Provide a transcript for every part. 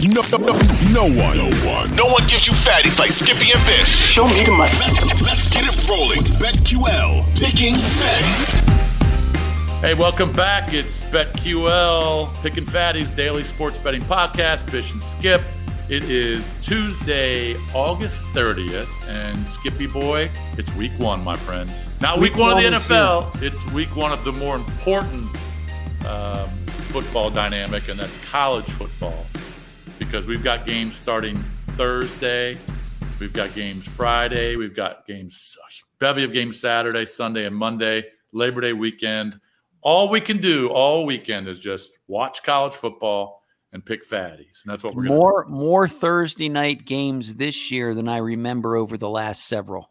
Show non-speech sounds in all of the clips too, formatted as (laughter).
No, no, no, no one, no one, no one gives you fatties like Skippy and Bish. Show me the money. Let's, let's get it rolling. BetQL, picking fatties. Hey, welcome back. It's BetQL, Picking Fatties, daily sports betting podcast. Bish and Skip. It is Tuesday, August 30th, and Skippy Boy, it's week one, my friends. Not week, Week one of the one is NFL. It's week one of the more important um, football dynamic, and that's college football. Because we've got games starting Thursday, we've got games Friday, we've got games, bevy of games Saturday, Sunday, and Monday, Labor Day weekend. All we can do all weekend is just watch college football and pick fatties. And that's what we're going to More more Thursday night games this year than I remember over the last several.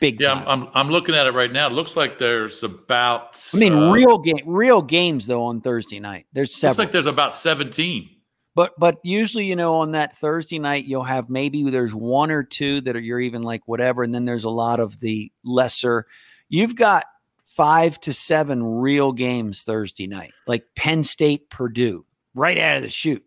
Big Yeah. I'm, I'm, I'm looking at it right now. It looks like there's about. I mean, uh, real game, real games though on Thursday night. There's Looks like there's about 17. But but usually you know on that Thursday night you'll have maybe there's one or two that are you're even like whatever, and then there's a lot of the lesser. You've got five to seven real games Thursday night, like Penn State, Purdue, right out of the chute.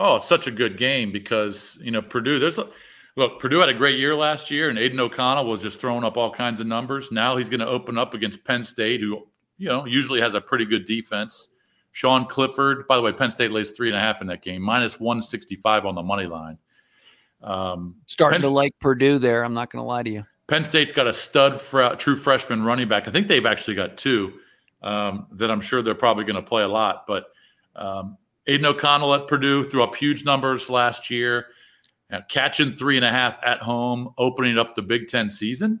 Oh, it's such a good game because you know Purdue. There's a, look. Purdue had a great year last year, and Aidan O'Connell was just throwing up all kinds of numbers. Now he's going to open up against Penn State, who you know usually has a pretty good defense. Sean Clifford, by the way, Penn State lays three and a half in that game, minus one sixty five on the money line. Um, Starting Penn- to like Purdue there. I'm not going to lie to you. Penn State's got a stud fre- true freshman running back. I think they've actually got two um, that I'm sure they're probably going to play a lot. But um, Aidan O'Connell at Purdue threw up huge numbers last year, catching three and a half at home, opening up the Big Ten season.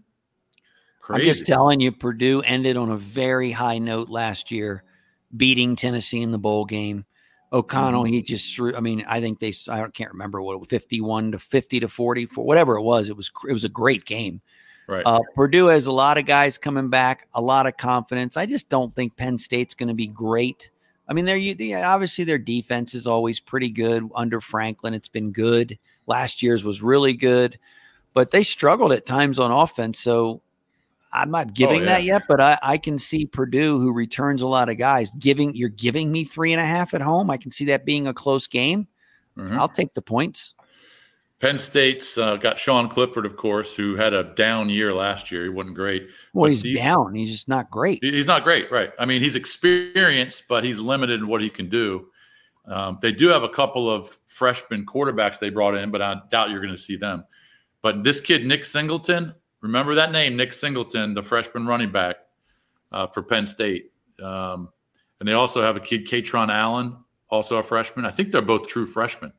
Crazy. I'm just telling you, Purdue ended on a very high note last year, beating Tennessee in the bowl game. O'Connell, Mm-hmm. he just threw. I mean, I think they. I can't remember what 51 to 50 to 40 for whatever it was. It was it was a great game. right. Uh, Purdue has a lot of guys coming back, a lot of confidence. I just don't think Penn State's going to be great. I mean, they're you- they, obviously their defense is always pretty good under Franklin. It's been good. Last year's was really good, but they struggled at times on offense. So I'm not giving yeah. that yet, but I, I can see Purdue, who returns a lot of guys, giving you're giving me three and a half at home. I can see that being a close game. Mhm. I'll take the points. Penn State's uh, got Sean Clifford, of course, who had a down year last year. He wasn't great. Well, But he's down. He's just not great. He's not great, right? I mean, he's experienced, but he's limited in what he can do. Um, they do have a couple of freshman quarterbacks they brought in, but I doubt you're going to see them. But this kid, Nick Singleton, remember that name, Nick Singleton, the freshman running back uh, for Penn State. Um, and they also have a kid, Kaytron Allen, also a freshman. I think they're both true freshmen.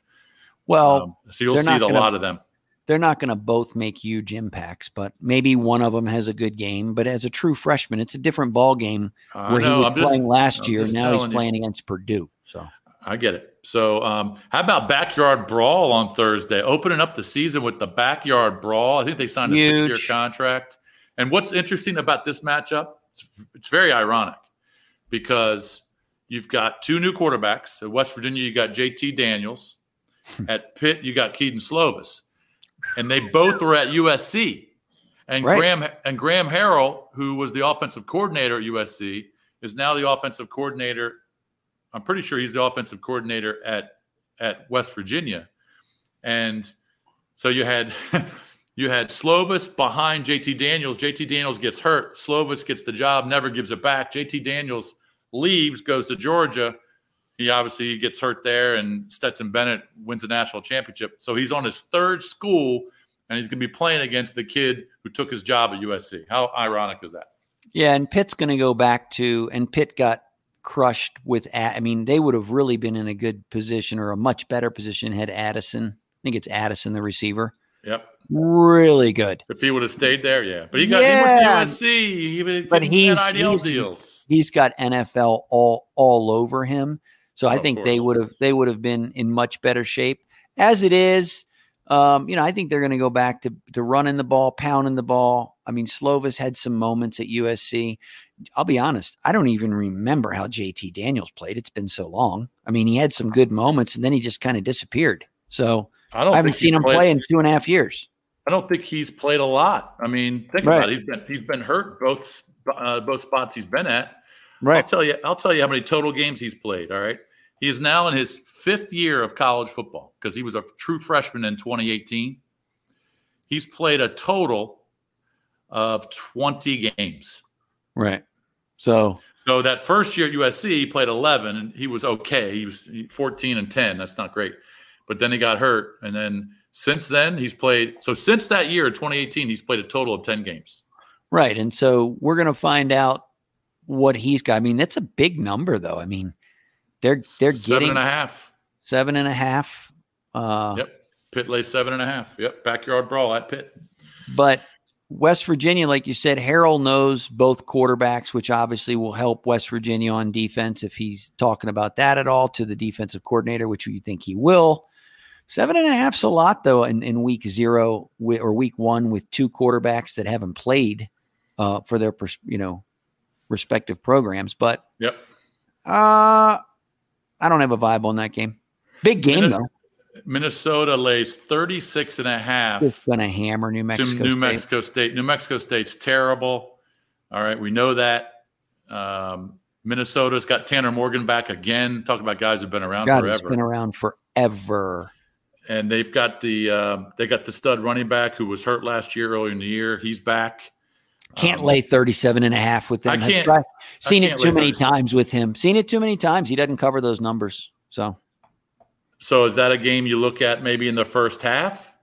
Well, Um, so you'll see a gonna- lot of them. they're not going to both make huge impacts, but maybe one of them has a good game. But as a true freshman, it's a different ball game where he was I'm just- playing last I'm year. Now he's telling you. playing against Purdue. So I get it. So, um, how about backyard brawl on Thursday? Opening up the season with the backyard brawl. I think they signed a Huge. six-year contract. And what's interesting about this matchup? It's, it's very ironic because you've got two new quarterbacks. At West Virginia, you got JT Daniels. (laughs) at Pitt, you got Kedon Slovis, and they both were at USC. And Right. Graham and Graham Harrell, who was the offensive coordinator at USC, is now the offensive coordinator. I'm pretty sure he's the offensive coordinator at at West Virginia. And so you had (laughs) you had Slovis behind JT Daniels. JT Daniels gets hurt. Slovis gets the job, never gives it back. JT Daniels leaves, goes to Georgia. He obviously gets hurt there, and Stetson Bennett wins the national championship. So he's on his third school, and he's going to be playing against the kid who took his job at USC. How ironic is that? Yeah, and Pitt's going to go back to, and Pitt got crushed with. I mean, they would have really been in a good position or a much better position had Addison. I think it's Addison, the receiver. Yep. Really good. If he would have stayed there, yeah. But he got Yeah. he USC. He was But he's- he's- deals. He's got NFL all all over him. So I think they would have they would have been in much better shape. As it is, um, you know, I think they're going to go back to to running the ball, pounding the ball. I mean, Slovis had some moments at USC. I'll be honest, I don't even remember how JT Daniels played. It's been so long. I mean, he had some good moments and then he just kind of disappeared. So I don't I haven't seen him played- play in two and a half years. I don't think he's played a lot. I mean, think Right. about it. He's been he's been hurt both uh, both spots he's been at. Right. I'll tell you. I'll tell you how many total games he's played. All right. He is now in his fifth year of college football because he was a true freshman in 2018. He's played a total of 20 games. Right. So So that first year at USC, he played 11 and he was okay. He was 14 and 10. That's not great. But then he got hurt. And then since then, he's played. So since that year, 2018, he's played a total of 10 games. Right. And so we're going to find out what he's got. I mean, that's a big number, though. I mean, they're they're Seven getting and a half. seven and a half. Uh, Yep. Pitt lays seven and a half. Yep. Backyard brawl at Pitt. But West Virginia, like you said, Harrell knows both quarterbacks, which obviously will help West Virginia on defense if he's talking about that at all to the defensive coordinator, which you think he will. Seven and a half's a lot, though, in, in week zero or week one with two quarterbacks that haven't played uh, for their you know respective programs. But Yep. uh, I don't have a vibe on that game. Big game Minne- though. Minnesota lays 36 and a half Just gonna hammer New Mexico. to New State. Mexico State. New Mexico State's terrible. All right. We know that. Um, Minnesota's got Tanner Morgan back again. Talk about guys who've been around God, it's forever. been around forever. and they've got the uh, they got the stud running back who was hurt last year earlier in the year. He's back. Can't Um, lay 37 and a half with I him. can't- I've seen it can't too many 37. times with him. Seen it too many times. He doesn't cover those numbers. So So is that a game you look at maybe in the first half?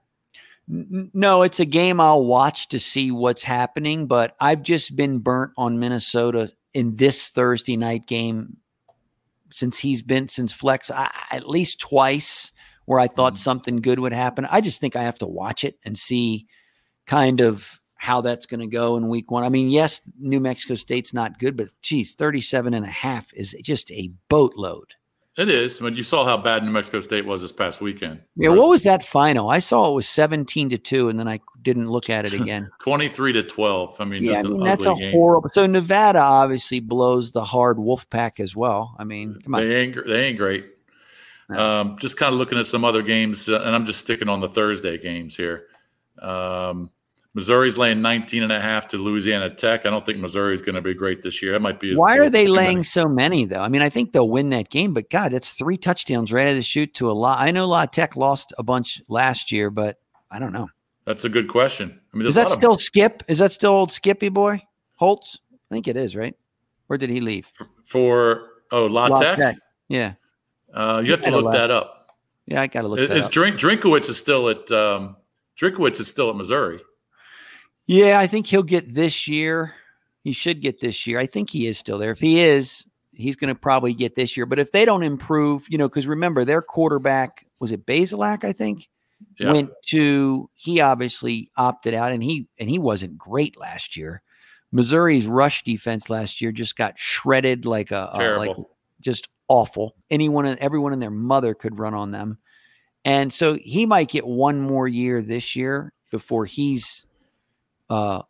No, it's a game I'll watch to see what's happening, but I've just been burnt on Minnesota in this Thursday night game since he's been since Flex I, at least twice where I thought Mhm. something good would happen. I just think I have to watch it and see kind of how that's going to go in week 1. I mean, yes, New Mexico State's not good, but geez, 37 and a half is just a boatload. It is. I mean, you saw how bad New Mexico State was this past weekend. Yeah, what was that final? I saw it was 17 to 2 and then I didn't look at it again. (laughs) 23 to 12. I mean, yeah, I mean that's a game. horrible. So Nevada obviously blows the hard wolf pack as well. I mean, come on. They ain't they ain't great. No. Um, just kind of looking at some other games, uh, and I'm just sticking on the Thursday games here. Um, Missouri's laying 19 and a half to Louisiana Tech. I don't think Missouri's going to be great this year. That might be. Why are they laying many. so many though? I mean, I think they'll win that game, but God, that's three touchdowns right out of the shoot to a lot. I know La Tech lost a bunch last year, but I don't know. That's a good question. I mean, Is that still Skip? Is that still old Skippy boy Holtz? I think it is, right? Where did he leave? of, for oh La, Tech? Yeah, Uh, you have to look left. that up. yeah, I got to look Is, that is up. Drink Drinkwitz is still at um, Drinkwitz is still at Missouri. Yeah, I think he'll get this year. He should get this year. I think he is still there. If he is, he's going to probably get this year. But if they don't improve, you know, because remember their quarterback was it Bazelak, I think, Yeah. went to he obviously opted out and he and he wasn't great last year. Missouri's rush defense last year just got shredded like a, a like just awful. Anyone and everyone and their mother could run on them. And so he might get one more year this year before he's uh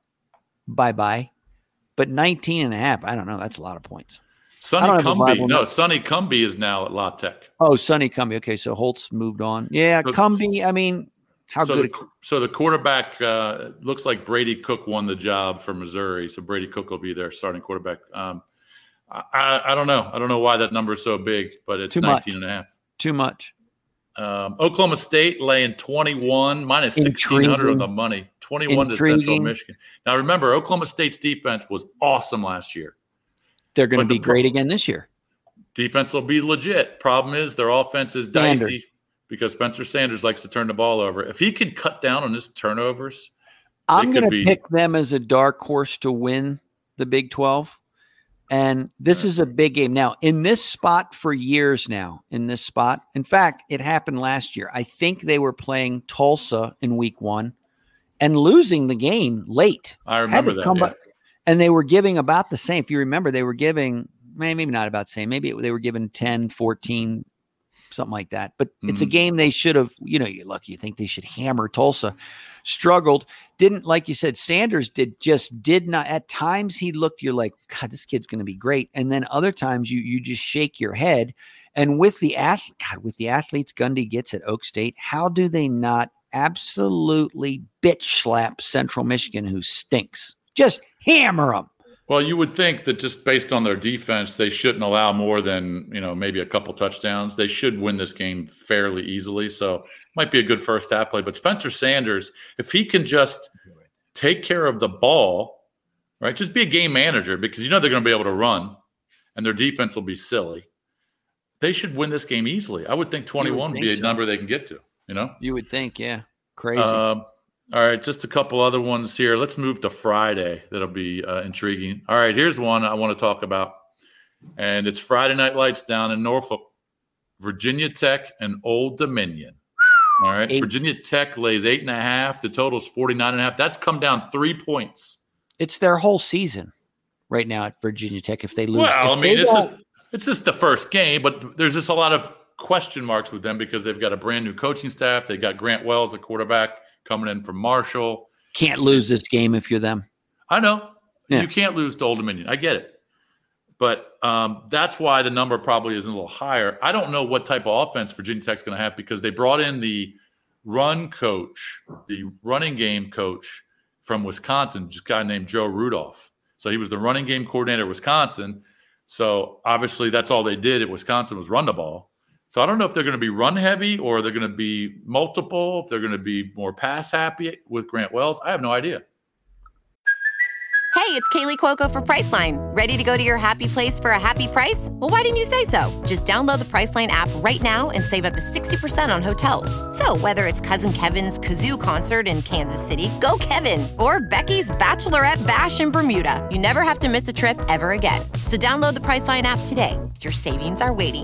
bye bye. But 19 and a half, I don't know. That's a lot of points. Sonny I don't have a Cumbie. No. Sonny Cumbie is now at La Tech. Oh, Sonny Cumbie. Okay, so Holtz moved on. Yeah, So- Cumbie. I mean, how so, good? the, so the quarterback uh, looks like Brady Cook won the job for Missouri. So Brady Cook will be their starting quarterback. Um, I, I, don't know. I don't know why that number is so big, but it's Too much. 19 and a half. Too much. Um, Oklahoma State laying 21 minus 1600 on the money, 21 to Central Michigan. Now remember, Oklahoma State's defense was awesome last year. They're going to be great again this year. Defense will be legit. Problem is their offense is Standard. dicey because Spencer Sanders likes to turn the ball over. If he can cut down on his turnovers, I'm could going to be- pick them as a dark horse to win the Big 12. And this hmm. is a big game. Now, in this spot for years now, in this spot, in fact, it happened last year. I think they were playing Tulsa in week one and losing the game late. I remember that. yeah. back- and they were giving about the same. If you remember, they were giving, may- maybe not about the same. Maybe they were giving 10, 14, something like that. But it's a Mhm. game they should have, you know, you look, you think they should hammer Tulsa. Struggled, didn't, like you said, Sanders did just did not. At times he looked, you're like, God, this kid's going to be great. And then other times you you just shake your head. And with the ath- God, with the athletes Gundy gets at Okie State, how do they not absolutely bitch slap Central Michigan, who stinks? Just hammer them. Well, you would think that just based on their defense, they shouldn't allow more than you know maybe a couple touchdowns. They should win this game fairly easily. So might be a good first half play. But Spencer Sanders, if he can just take care of the ball, right, just be a game manager because you know they're going to be able to run, and their defense will be silly. They should win this game easily. I would think twenty-one would be think a so. number they can get to. You know. You would think, yeah, crazy. Um, all right, just a couple other ones here. Let's move to Friday. That'll be uh, intriguing. All right, here's one I want to talk about, and it's Friday Night Lights down in Norfolk, Virginia Tech and Old Dominion. All right, Eight. Virginia Tech lays eight and a half. The total's 49 and a half. That's come down three points. it's their whole season right now at Virginia Tech. If they lose, Well, if I mean, they it's just it's just the first game, but there's just a lot of question marks with them because they've got a brand new coaching staff. They got Grant Wells, the quarterback, coming in from Marshall. can't lose this game if you're them. I know Yeah. you can't lose to Old Dominion. I get it, but um, that's why the number probably is a little higher. I don't know what type of offense Virginia Tech's going to have because they brought in the run coach, the running game coach from Wisconsin, just a guy named Joe Rudolph. So he was the running game coordinator at Wisconsin. So obviously that's all they did at Wisconsin was run the ball. So I don't know if they're going to be run heavy or they're going to be multiple, if they're going to be more pass happy with Grant Wells. I have no idea. Hey, it's Kaley Cuoco for Priceline. Ready to go to your happy place for a happy price? Well, why didn't you say so? Just download the Priceline app right now and save up to 60% on hotels. So, whether it's Cousin Kevin's Kazoo concert in Kansas City, go Kevin, or Becky's Bachelorette Bash in Bermuda, you never have to miss a trip ever again. So, download the Priceline app today. Your savings are waiting.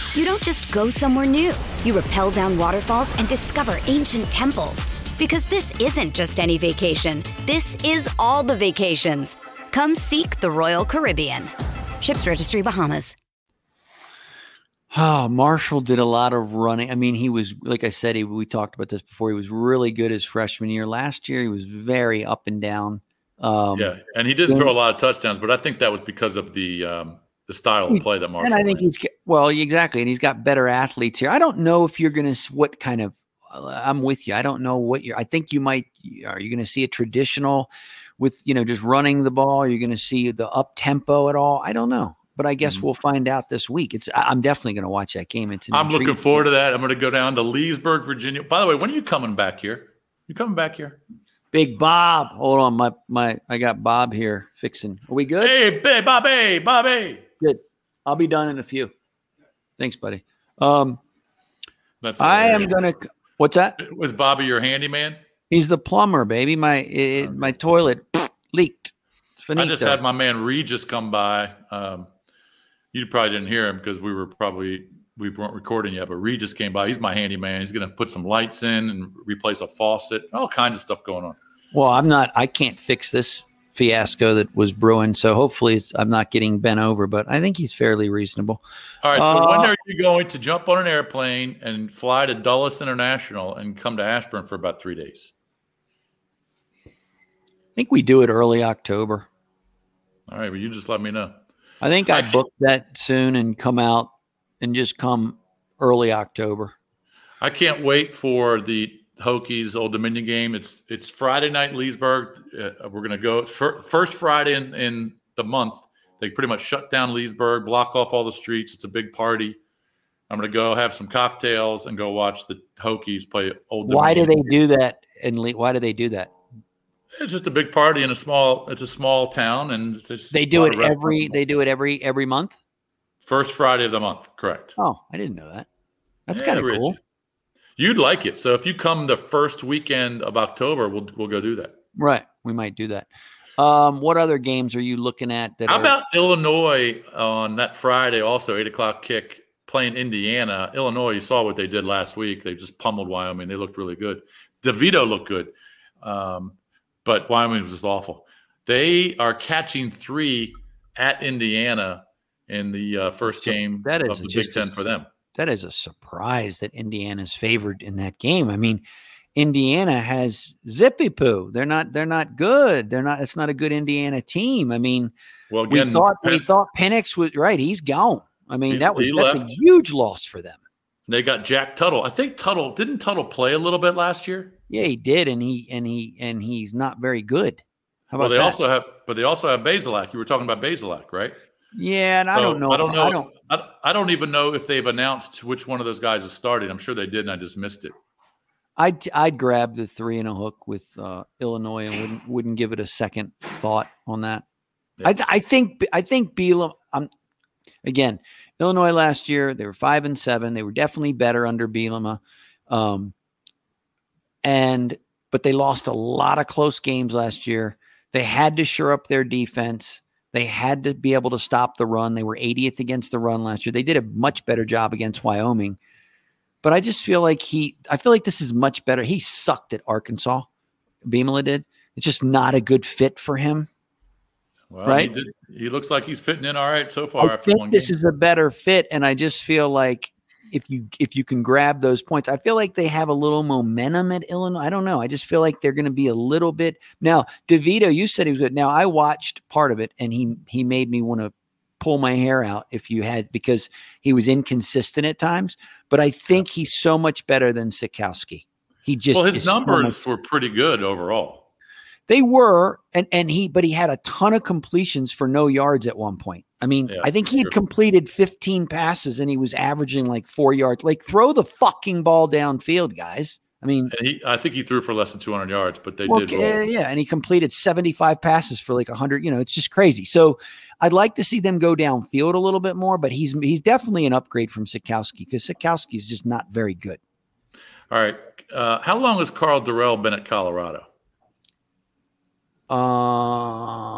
You don't just go somewhere new. You rappel down waterfalls and discover ancient temples. Because this isn't just any vacation. This is all the vacations. Come seek the Royal Caribbean. Ships Registry Bahamas. Oh, Marshall did a lot of running. I mean, he was like I said, he, we talked about this before. He was really good his freshman year. Last year, he was very up and down. Um, Yeah, and he didn't throw a lot of touchdowns, but I think that was because of the um, the style of play that Marshall. and I think ran. he's get- well, exactly, and he's got better athletes here. I don't know if you're going to what kind of. uh, I'm with you. I don't know what you're. I think you might. Are you going to see a traditional with you know just running the ball? You're going to see the up tempo at all? I don't know, but I guess Mhm. we'll find out this week. It's. I'm definitely going to watch that game. It's. I'm looking forward to that. I'm going to go down to Leesburg, Virginia. By the way, when are you coming back here? You coming back here? Big Bob. Hold on, my my. I got Bob here fixing. Are we good? Hey, hey, Bobby, Bobby. Good. I'll be done in a few. Thanks, buddy. Um, That's I am gonna. What's that? Was Bobby your handyman? He's the plumber, baby. My it, my toilet (sniffs) leaked. It's I just had my man Regis come by. Um, you probably didn't hear him because we were probably we weren't recording yet. But Regis came by. He's my handyman. He's going to put some lights in and replace a faucet. All kinds of stuff going on. well, I'm not. I can't fix this fiasco that was brewing. So hopefully, it's, I'm not getting bent over. But I think he's fairly reasonable. All right. So Uh, when are you going to jump on an airplane and fly to Dulles International and come to Ashburn for about three days? I think we do it early October. All right. Well, you just let me know. I think I I booked that soon and come out and just come early October. I can't wait for the Hokies Old Dominion game. It's it's Friday night in Leesburg. Uh, we're gonna go fir- first Friday in, in the month. They pretty much shut down Leesburg, block off all the streets. It's a big party. I'm gonna go have some cocktails and go watch the Hokies play Old. Why do they do that? And Le- why do they do that? It's just a big party in a small. It's a small town, and They do it every. They do it every every month. first Friday of the month. Correct. Oh, I didn't know that. That's Yeah, kind of cool. You'd like it. So if you come the first weekend of October, we'll we'll go do that. Right. We might do that. Um, what other games are you looking at? That How are- about Illinois on that Friday? Also eight o'clock kick playing Indiana. Illinois, you saw what they did last week. They just pummeled Wyoming. They looked really good. DeVito looked good, um, but Wyoming was just awful. They are catching three at Indiana in the uh, first game that is of the Big Ten for them. That is a surprise that Indiana's favored in that game. I mean, Indiana has zippy poo. They're not. They're not good. They're not. It's not a good Indiana team. I mean, Well, we again, thought we thought Penix was right. He's gone. I mean, He- that was that's a huge loss for them. they got Jack Tuttle. I think Tuttle didn't Tuttle play a little bit last year. Yeah, he did, and he and he and he's not very good. How about Well, they that? also have, but they also have Bazelak. You were talking about Bazelak, right? Yeah, and I don't know. I don't know. I don't. I, I don't even know if they've announced which one of those guys is starting. I'm sure they did, and I just missed it. I'd I'd grab the three and a hook with uh, Illinois and wouldn't wouldn't give it a second thought on that. Yeah. I th- I think I think Bielema. Um, again, Illinois last year they were five and seven. They were definitely better under Bielema, um, and but they lost a lot of close games last year. They had to shore up their defense. They had to be able to stop the run. They were 80th against the run last year. They did a much better job against Wyoming. But I just feel like he, I feel like this is much better. He sucked at Arkansas. Bielema did. It's just not a good fit for him. Well, Right? He, did, he looks like he's fitting in all right so far I think this game. is a better fit, and I just feel like if you if you can grab those points, I feel like they have a little momentum at Illinois. I don't know. I just feel like they're going to be a little bit now. Devito, you said he was good. Now I watched part of it, and he he made me want to pull my hair out if you had because he was inconsistent at times. But I think he's so much better than Sitkowski. He just well, his is so numbers much- were pretty good overall. They were, and and he, but he had a ton of completions for no yards at one point. I mean, Yeah, I think he had sure. completed 15 passes and he was averaging like four yards. Like, throw the fucking ball downfield, guys. I mean, he, I think he threw for less than 200 yards, but they well, did. yeah, and he completed 75 passes for like 100. You know, it's just crazy. So, I'd like to see them go downfield a little bit more. But he's he's definitely an upgrade from Sitkowski because Sitkowski is just not very good. All right. Uh, how long has Karl Dorrell been at Colorado?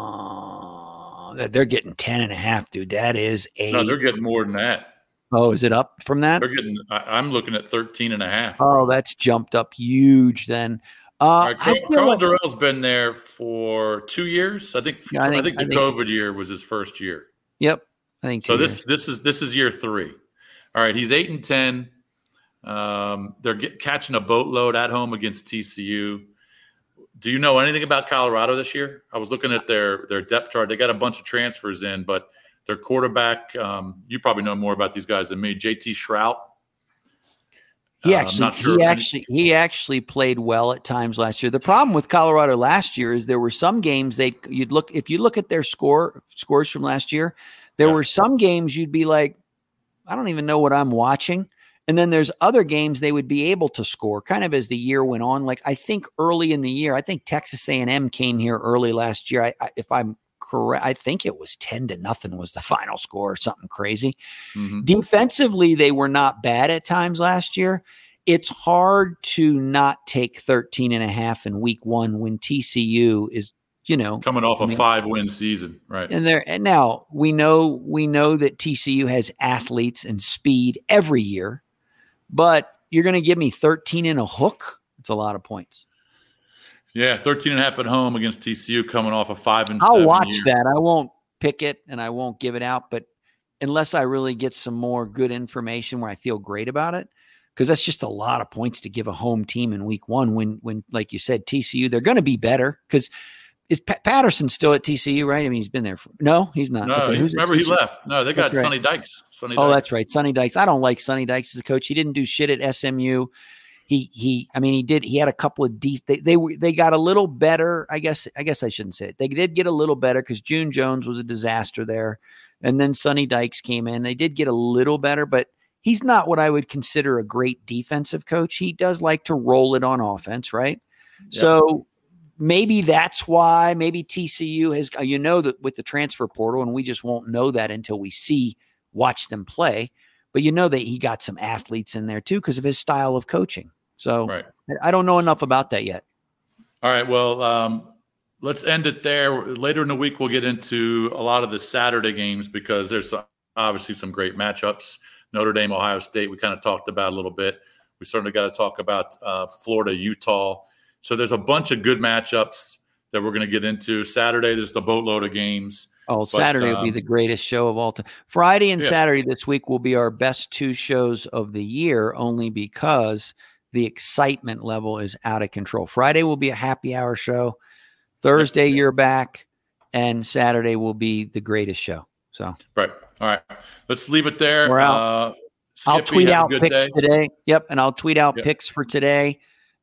Uh, they're getting 10 and a half, dude. That is a. No, they're getting more than that. oh, is it up from that? They're getting. I, I'm looking at 13 and a half. Oh, that's jumped up huge then. Uh, right, Karl, Karl like- Dorrell's been there for two years. I think. Yeah, I I think- think, I the think- COVID year was his first year. yep, I think So two this years. this is this is year three. All right, he's eight and ten. Um, they're get, catching a boatload at home against TCU. Do you know anything about Colorado this year? I was looking at their their depth chart. They got a bunch of transfers in, but their quarterback. Um, you probably know more about these guys than me. JT Shrout. He Uh, actually, not sure he any- actually, he actually played well at times last year. The problem with Colorado last year is there were some games they you'd look if you look at their score scores from last year, there Yeah. were some games you'd be like, I don't even know what I'm watching. And then there's other games they would be able to score kind of as the year went on. Like I think early in the year, I think Texas A&M came here early last year. I, I, if I'm correct, I think it was 10 to nothing was the (laughs) final score or something crazy. Mhm. Defensively, they were not bad at times last year. It's hard to not take 13 and a half in week one when TCU is, you know, coming off I a mean- five win season, right? and there and now we know we know that TCU has athletes and speed every year, but you're going to give me 13 and a hook. It's a lot of points. Yeah, 13 and a half at home against TCU, coming off a five and I'll watch year. that. I won't pick it and I won't give it out, but unless I really get some more good information where I feel great about it, because that's just a lot of points to give a home team in week one. When, when like you said, TCU, they're going to be better because is Pa- Patterson still at TCU, right? I mean, he's been there. For, no, he's not. No, Okay, he's, remember he left. No, they got That's right. Sonny Dykes. Sonny Oh, that's right. Sonny Dykes. I don't like Sonny Dykes as a coach. He didn't do shit at SMU. he he I mean he did he had a couple of de- they they were they got a little better I guess I guess I shouldn't say it they did get a little better because June Jones was a disaster there and then Sonny Dykes came in they did get a little better but he's not what I would consider a great defensive coach he does like to roll it on offense right Yeah. so maybe that's why maybe TCU has you know that with the transfer portal and we just won't know that until we see watch them play but you know that he got some athletes in there too because of his style of coaching so Right. I don't know enough about that yet. All right. Well, um, let's end it there. Later in the week, we'll get into a lot of the Saturday games because there's obviously some great matchups. Notre Dame, Ohio State, we kind of talked about a little bit. We certainly got to talk about uh, Florida, Utah. So there's a bunch of good matchups that we're going to get into. Saturday, there's the boatload of games. Oh, Saturday will be um, the greatest show of all time. Friday and Yeah. Saturday this week will be our best two shows of the year, only because the excitement level is out of control. Friday will be a happy hour show. Thursday, you're back, and Saturday will be the greatest show. So Right. All right. Let's leave it there. We're out. Uh, I'll tweet out picks day. today. Yep, and I'll tweet out Yep. picks for today,